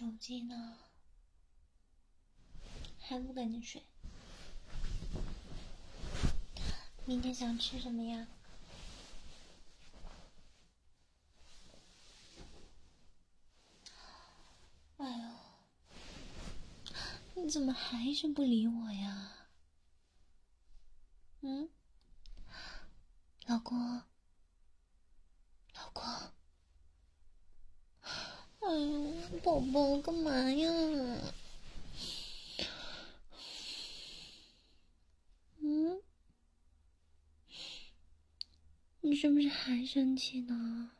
手机呢？还不赶紧睡？明天想吃什么呀？哎呦，你怎么还是不理我呀？嗯，老公，老公，哎呦，宝宝，干嘛呀？嗯，你是不是还生气呢？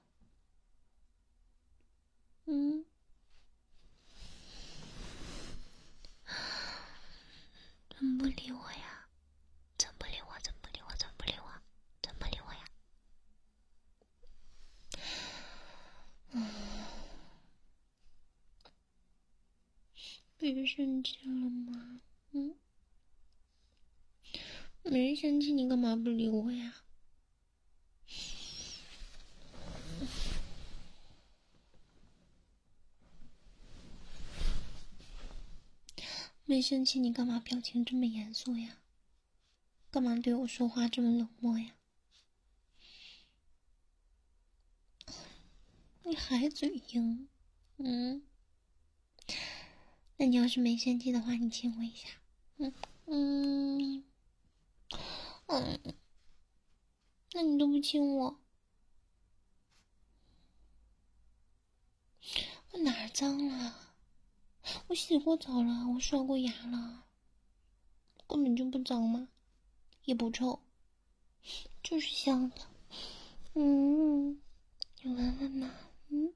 嗯。怎么不理我呀？怎么不理我？怎么不理我？怎么不理我？怎么不理我呀？嗯，别生气了吗？嗯，没生气，你干嘛不理我呀？没生气，你干嘛表情这么严肃呀？干嘛对我说话这么冷漠呀？你还嘴硬？嗯？那你要是没生气的话，你亲我一下。嗯嗯嗯，那你都不亲我，我哪儿脏了？我洗过澡了，我刷过牙了，根本就不脏嘛，也不臭，就是香的。嗯，你闻闻嘛，嗯，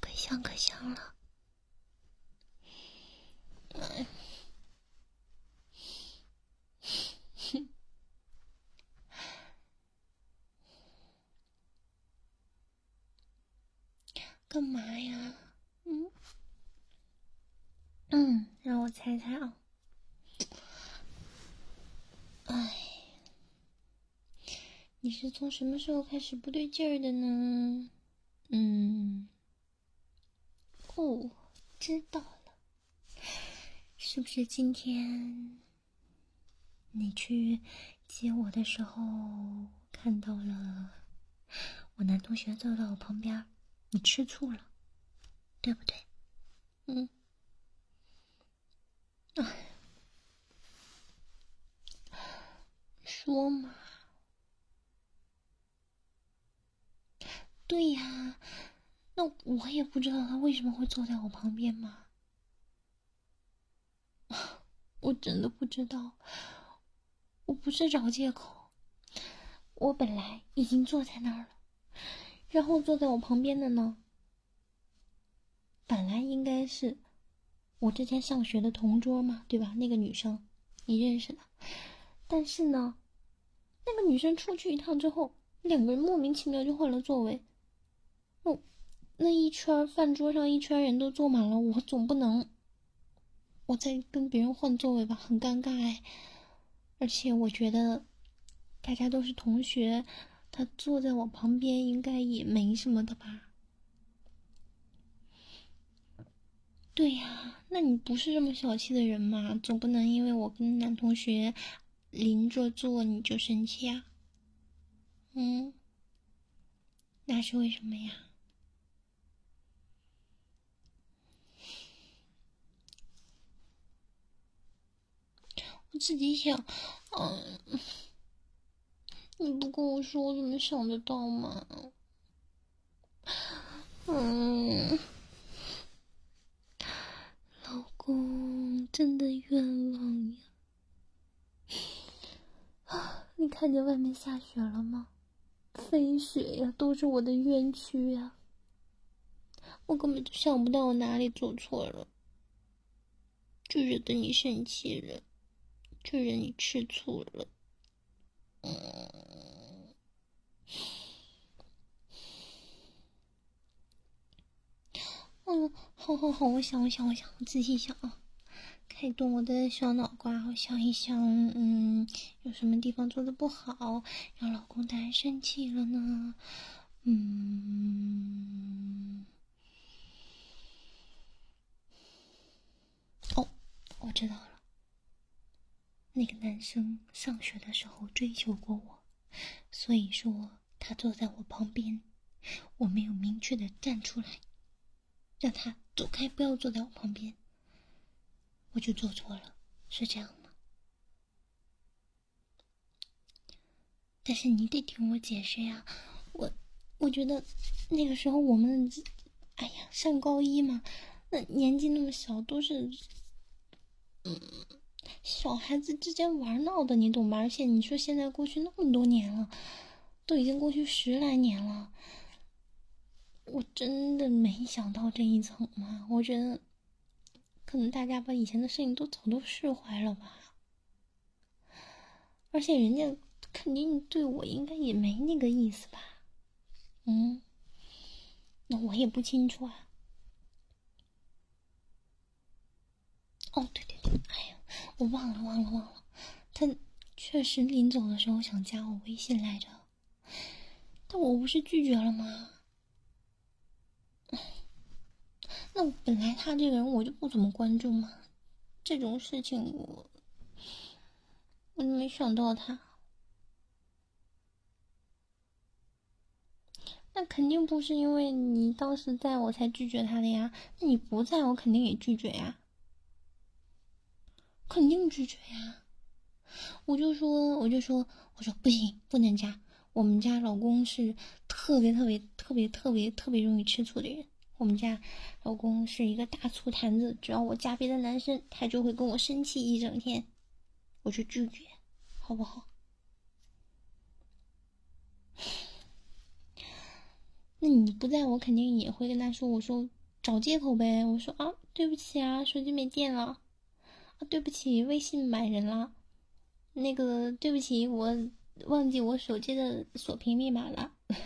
可香可香了。哎，干嘛呀？嗯？嗯，让我猜猜啊。哎，你是从什么时候开始不对劲儿的呢？嗯，哦，知道了，是不是今天你去接我的时候看到了我男同学坐到我旁边，你吃醋了，对不对？嗯。哎，说嘛？对呀，那我也不知道他为什么会坐在我旁边嘛。我真的不知道，我不是找借口，我本来已经坐在那儿了，然后坐在我旁边的呢，本来应该是。我之前上学的同桌嘛，对吧？那个女生，你认识的。但是呢，那个女生出去一趟之后，两个人莫名其妙就换了座位。哦，那一圈饭桌上一圈人都坐满了，我总不能我再跟别人换座位吧，很尴尬哎。而且我觉得大家都是同学，他坐在我旁边应该也没什么的吧。对呀，那你不是这么小气的人嘛？总不能因为我跟男同学邻着坐你就生气啊？嗯，那是为什么呀？我自己想，嗯，你不跟我说，我怎么想得到嘛？嗯。老公，真的冤枉呀！你看见外面下雪了吗？飞雪呀，都是我的冤屈呀！我根本就想不到我哪里做错了，就惹得你生气了，就惹你吃醋了。嗯，嗯。好好好，我想，我想，我想，我仔细想啊，开动我的小脑瓜，我想一想，嗯，有什么地方做的不好，让老公大人生气了呢？嗯，我知道了。那个男生上学的时候追求过我，所以说他坐在我旁边，我没有明确的站出来，让他走开，不要坐在我旁边，我就做错了，是这样吗？但是你得听我解释呀，我我觉得那个时候我们，哎呀，上高一嘛，那年纪那么小，都是，嗯，小孩子之间玩闹的，你懂吗？而且你说现在过去那么多年了，都已经过去十来年了，我真的没想到这一层嘛。我觉得，可能大家把以前的事情都早都释怀了吧，而且人家。肯定对我应该也没那个意思吧？嗯，那我也不清楚啊。哦，对，我忘了忘了忘了，他确实临走的时候想加我微信来着，但我不是拒绝了吗？那本来他这个人我就不怎么关注嘛，这种事情我我没想到他。那肯定不是因为你当时在我才拒绝他的呀，那你不在我肯定也拒绝呀，肯定拒绝呀。我就说，我就说，我说不行，不能加。我们家老公是特别特别特别特别特别容易吃醋的人，我们家老公是一个大醋坛子，只要我加别的男生，他就会跟我生气一整天。我就拒绝，好不好？那你不在我肯定也会跟他说，我说找借口呗，我说啊，对不起啊，手机没电了，对不起，微信满人了，那个对不起，我忘记我手机的锁屏密码了，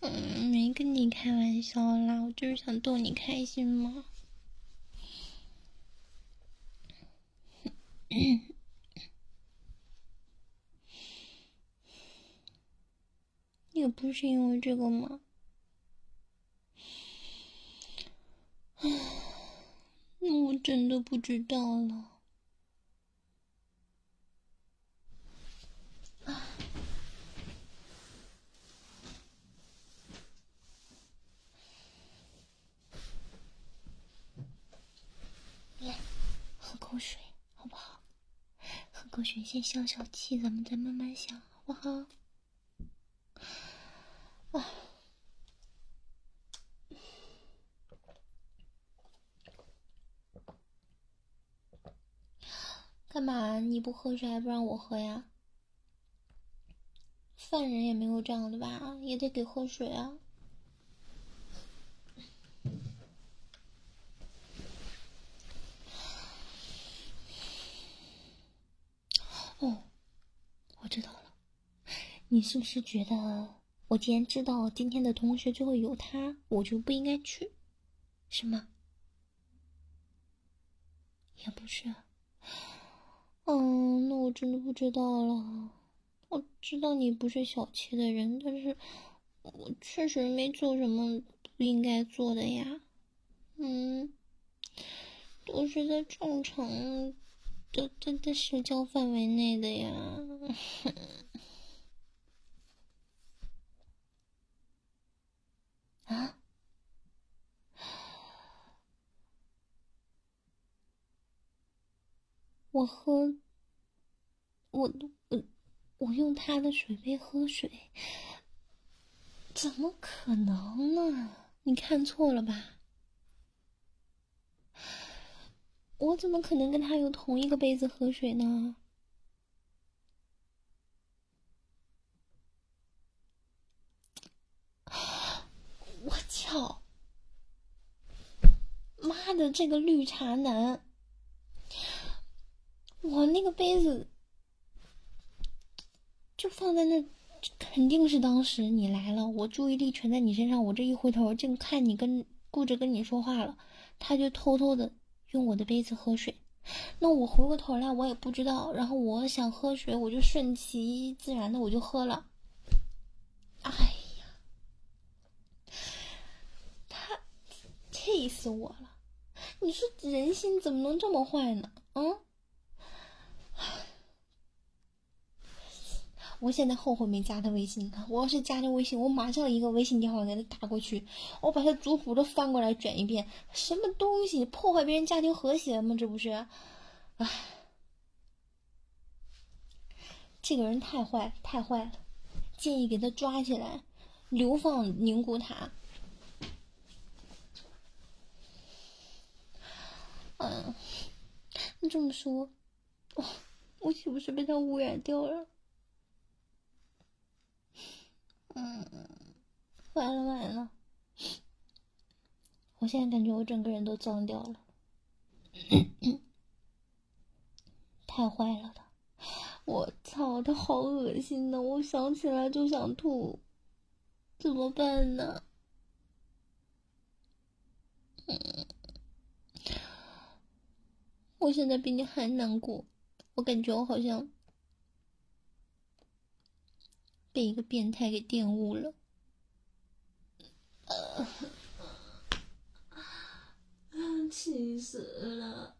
嗯，没跟你开玩笑啦，我就是想逗你开心嘛。也不是因为这个吗？唉，那我真的不知道了。来，喝口水好不好？喝口水先消消气，咱们再慢慢想，好不好？啊！干嘛？你不喝水还不让我喝呀？犯人也没有这样的吧？也得给喝水啊！哦，我知道了，你是不是觉得？我既然知道今天的同学就会有他，我就不应该去，是吗？也不是。嗯，那我真的不知道了。我知道你不是小气的人，但是我确实没做什么不应该做的呀。嗯，都是在正常的、的、的社交范围内的呀。啊！我喝，我我我用他的水杯喝水，怎么可能呢？你看错了吧？我怎么可能跟他用同一个杯子喝水呢？我操！妈的，这个绿茶男！我那个杯子就放在那，肯定是当时你来了，我注意力全在你身上，我这一回头正看你跟顾着跟你说话了，他就偷偷的用我的杯子喝水。那我回过头来，我也不知道，然后我想喝水，我就顺其自然的我就喝了。哎呀，他。气死我了！你说人心怎么能这么坏呢？嗯。我现在后悔没加他微信。我要是加他微信，我马上一个微信电话给他打过去，我把他族谱都翻过来卷一遍。什么东西破坏别人家庭和谐吗？这不是？唉，这个人太坏，太坏了！建议给他抓起来，流放宁古塔。嗯，你这么说，我岂不是被他污染掉了？完了完了！我现在感觉我整个人都脏掉了，太坏了他！我操，他好恶心呢！我想起来就想吐，怎么办呢？嗯，我现在比你还难过，我感觉我好像。被一个变态给玷污了，气死了！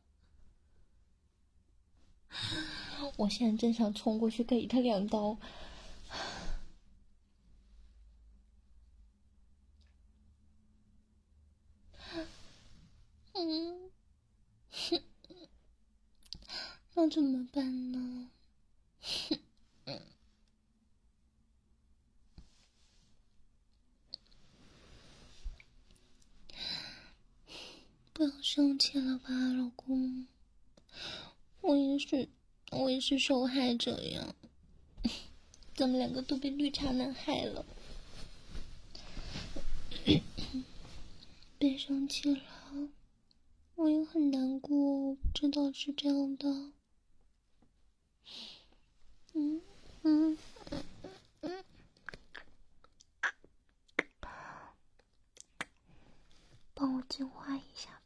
我现在真想冲过去给他两刀。嗯，那怎么办呢？不要生气了吧，老公。我也是，我也是受害者呀。咱们两个都被绿茶男害了。别生气了，我也很难过。我不知道是这样的。嗯嗯嗯。帮我净化一下。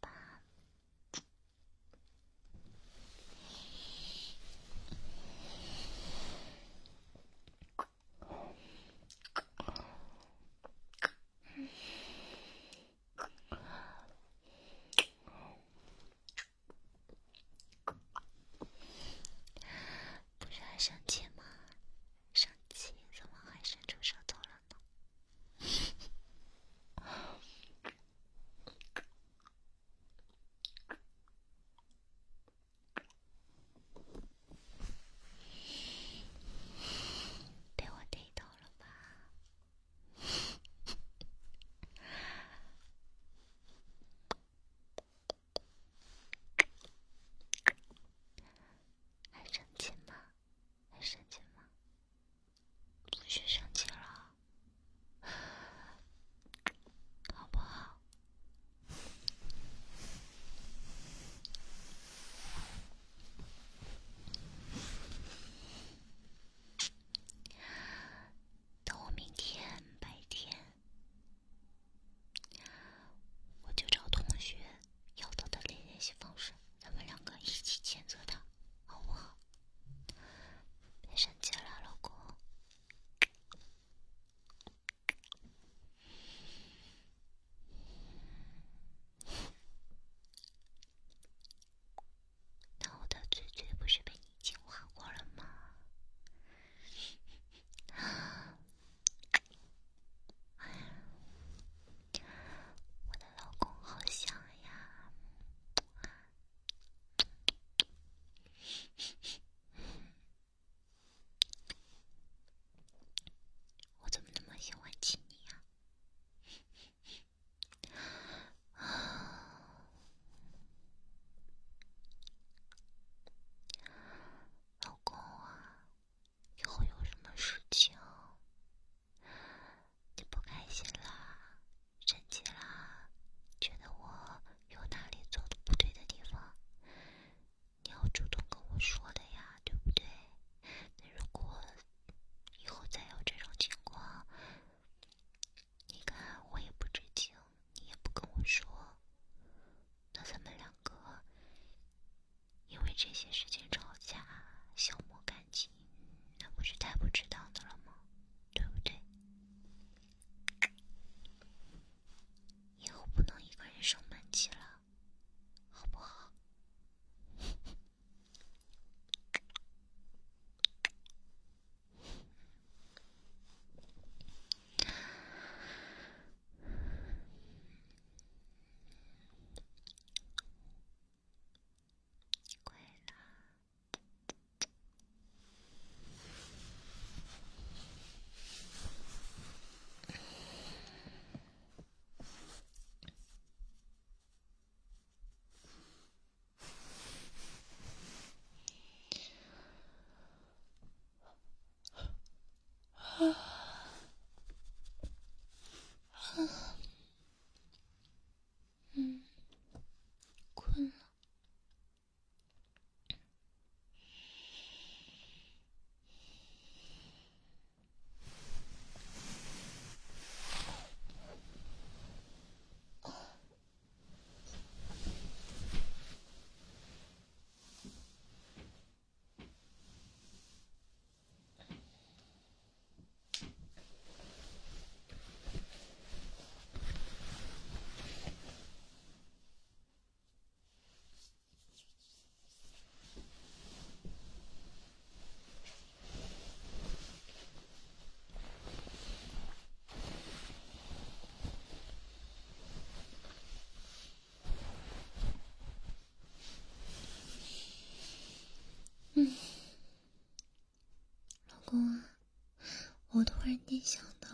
想到，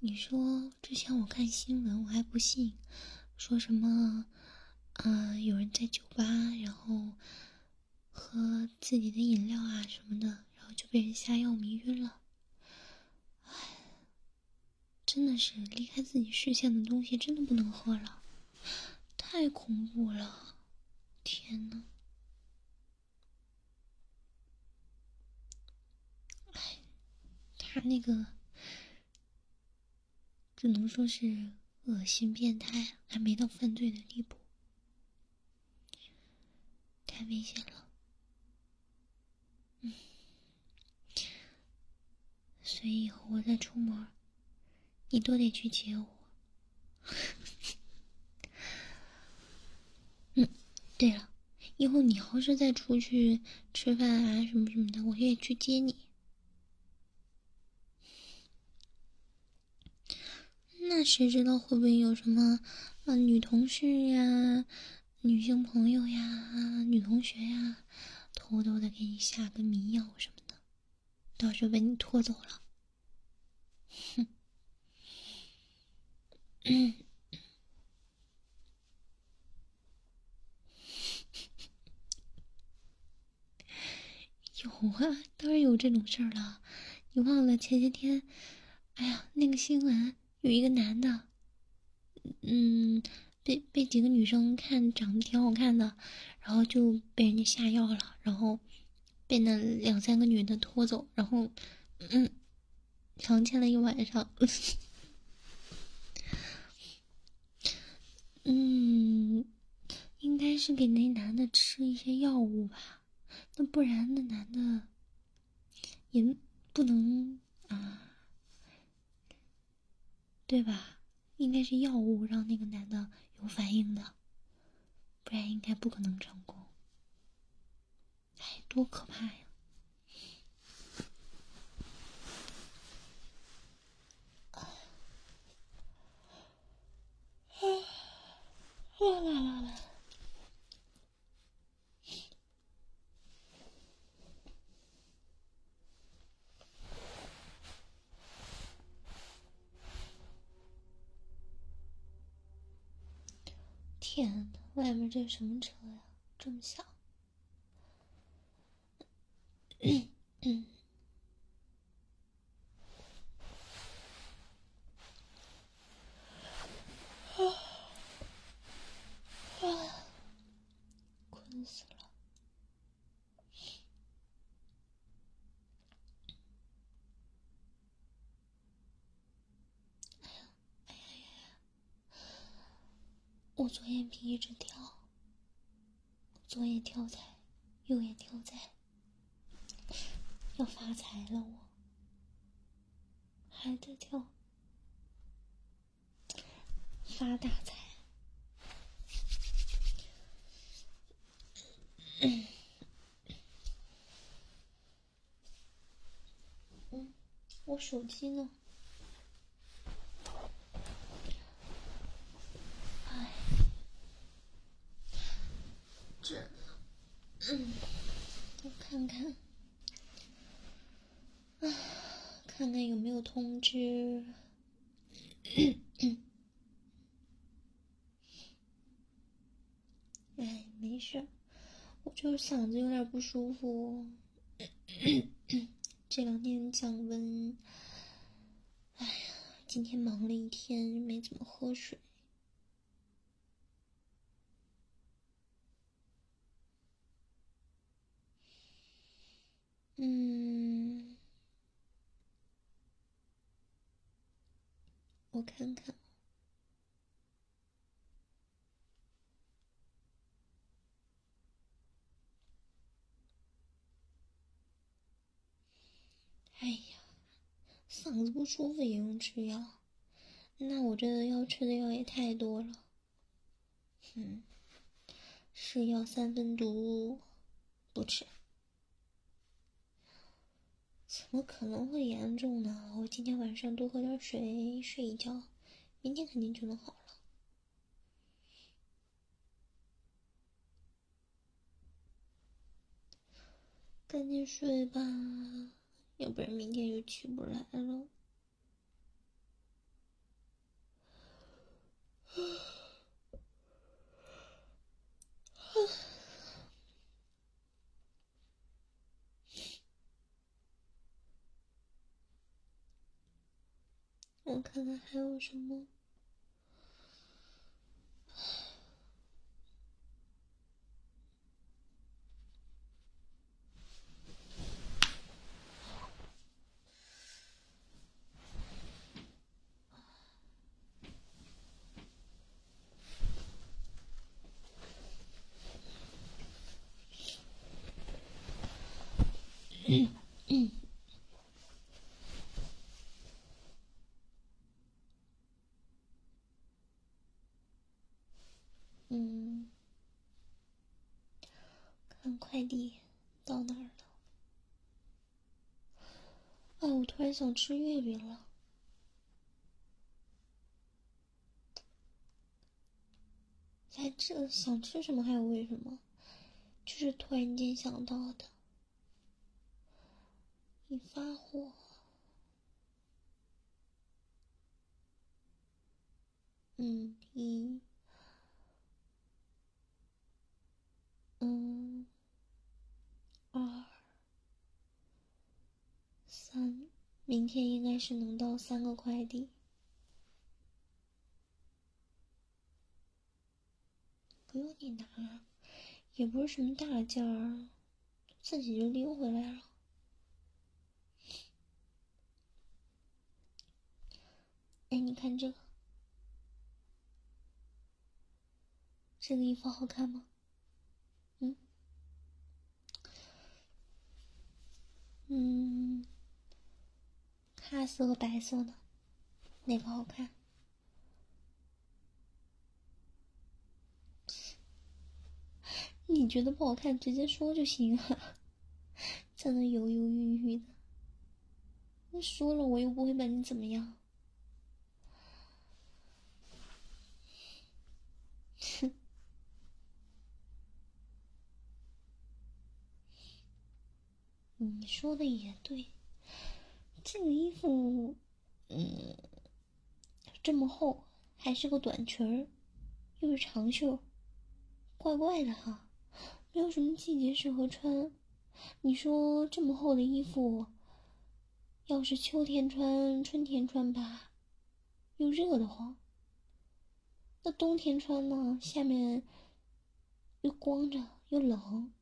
你说之前我看新闻，我还不信，说什么，呃，有人在酒吧，然后喝自己的饮料啊什么的，然后就被人下药迷晕了。唉，真的是离开自己视线的东西，真的不能喝了，太恐怖了，天呐！他那个只能说是恶心变态，还没到犯罪的地步，太危险了。嗯，所以以后我再出门，你都得去接我。嗯，对了，以后你要是再出去吃饭啊什么什么的，我也去接你。那谁知道会不会有什么啊女同事呀、女性朋友呀、女同学呀，偷偷的给你下个迷药什么的，到时候被你拖走了，哼！有啊，当然有这种事儿了。你忘了前些天，哎呀，那个新闻。有一个男的，嗯，被被几个女生看长得挺好看的，然后就被人家下药了，然后被那两三个女的拖走，然后嗯，强奸了一晚上。嗯，应该是给那男的吃一些药物吧，那不然那男的也不能啊。对吧？应该是药物让那个男的有反应的，不然应该不可能成功。哎，多可怕呀！啊，啦。天呐，外面这什么车呀？这么响！啊啊！困死了！哎呀，哎呀呀我左眼皮一直跳，跳财，右眼跳财，要发财了我，还在跳，发大财。嗯，我手机呢？嗯，我看看，啊，看看有通知。哎，没事，我就是嗓子有点不舒服，这两天降温。哎呀，今天忙了一天，没怎么喝水。嗯，我看看。哎呀，嗓子不舒服也用吃药？那我这要吃的药也太多了。嗯，是药三分毒，不吃。怎么可能会严重呢？我今天晚上多喝点水，睡一觉，明天肯定就能好了。赶紧睡吧，要不然明天就起不来了。我看看还有什么。嗯嗯嗯，看快递到哪儿了？哎，我突然想吃月饼了。在这想吃什么还有为什么？就是突然间想到的。你发火？嗯，一，嗯，二，三，明天应该是能到三个快递，不用你拿，也不是什么大件儿，自己就拎回来了。哎，你看这个，这个衣服好看吗？嗯，嗯，咖色和白色的，哪个好看？你觉得不好看，直接说就行了，在那犹犹豫豫的。那说了，我又不会把你怎么样。哼，你说的也对，这个衣服，嗯，这么厚，还是个短裙儿，又是长袖，怪怪的哈，没有什么季节适合穿。你说这么厚的衣服，要是秋天穿、春天穿吧，又热得慌。那冬天穿呢？下面又光着又冷，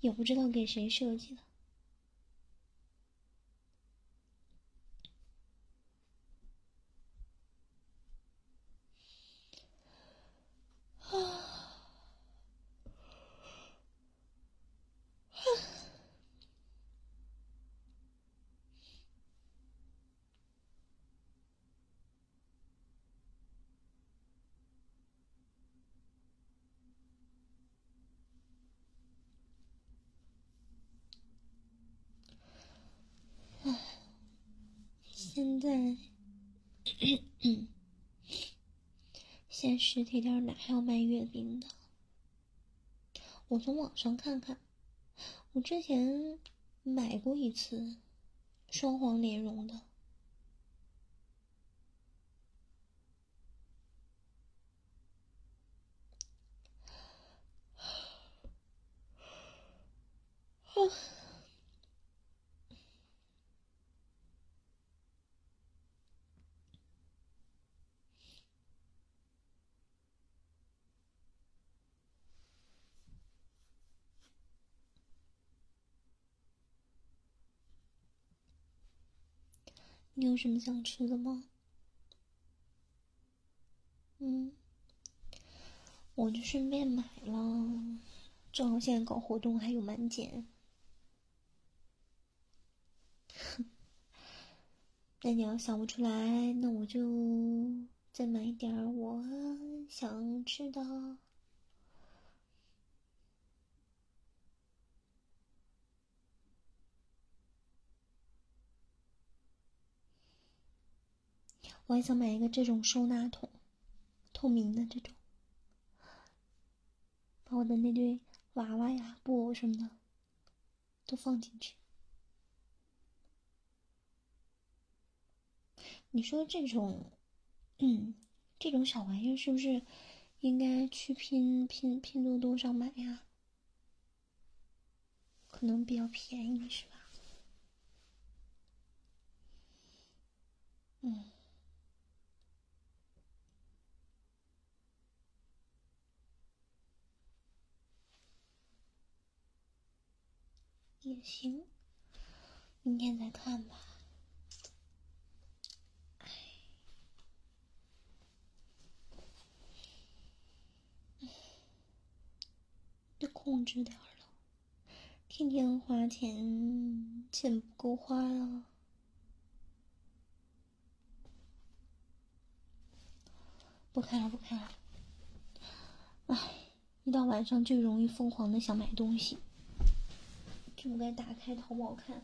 也不知道给谁设计的。现在，现在实体店哪还有卖月饼的？我从网上看看，我之前买过一次双黄莲蓉的。你有什么想吃的吗？嗯，我就顺便买了，正好现在搞活动还有满减。那你要想不出来，那我就再买一点我想吃的。我还想买一个这种收纳桶，透明的这种，把我的那堆娃娃呀、布偶什么的都放进去。你说这种，嗯，这种小玩意儿是不是应该去拼拼拼多多上买呀？可能比较便宜，是吧？嗯，也行，明天再看吧。哎，得控制点了，天天花钱，钱不够花呀。不开了，不开了。唉，一到晚上就容易疯狂的想买东西，就不该打开淘宝看。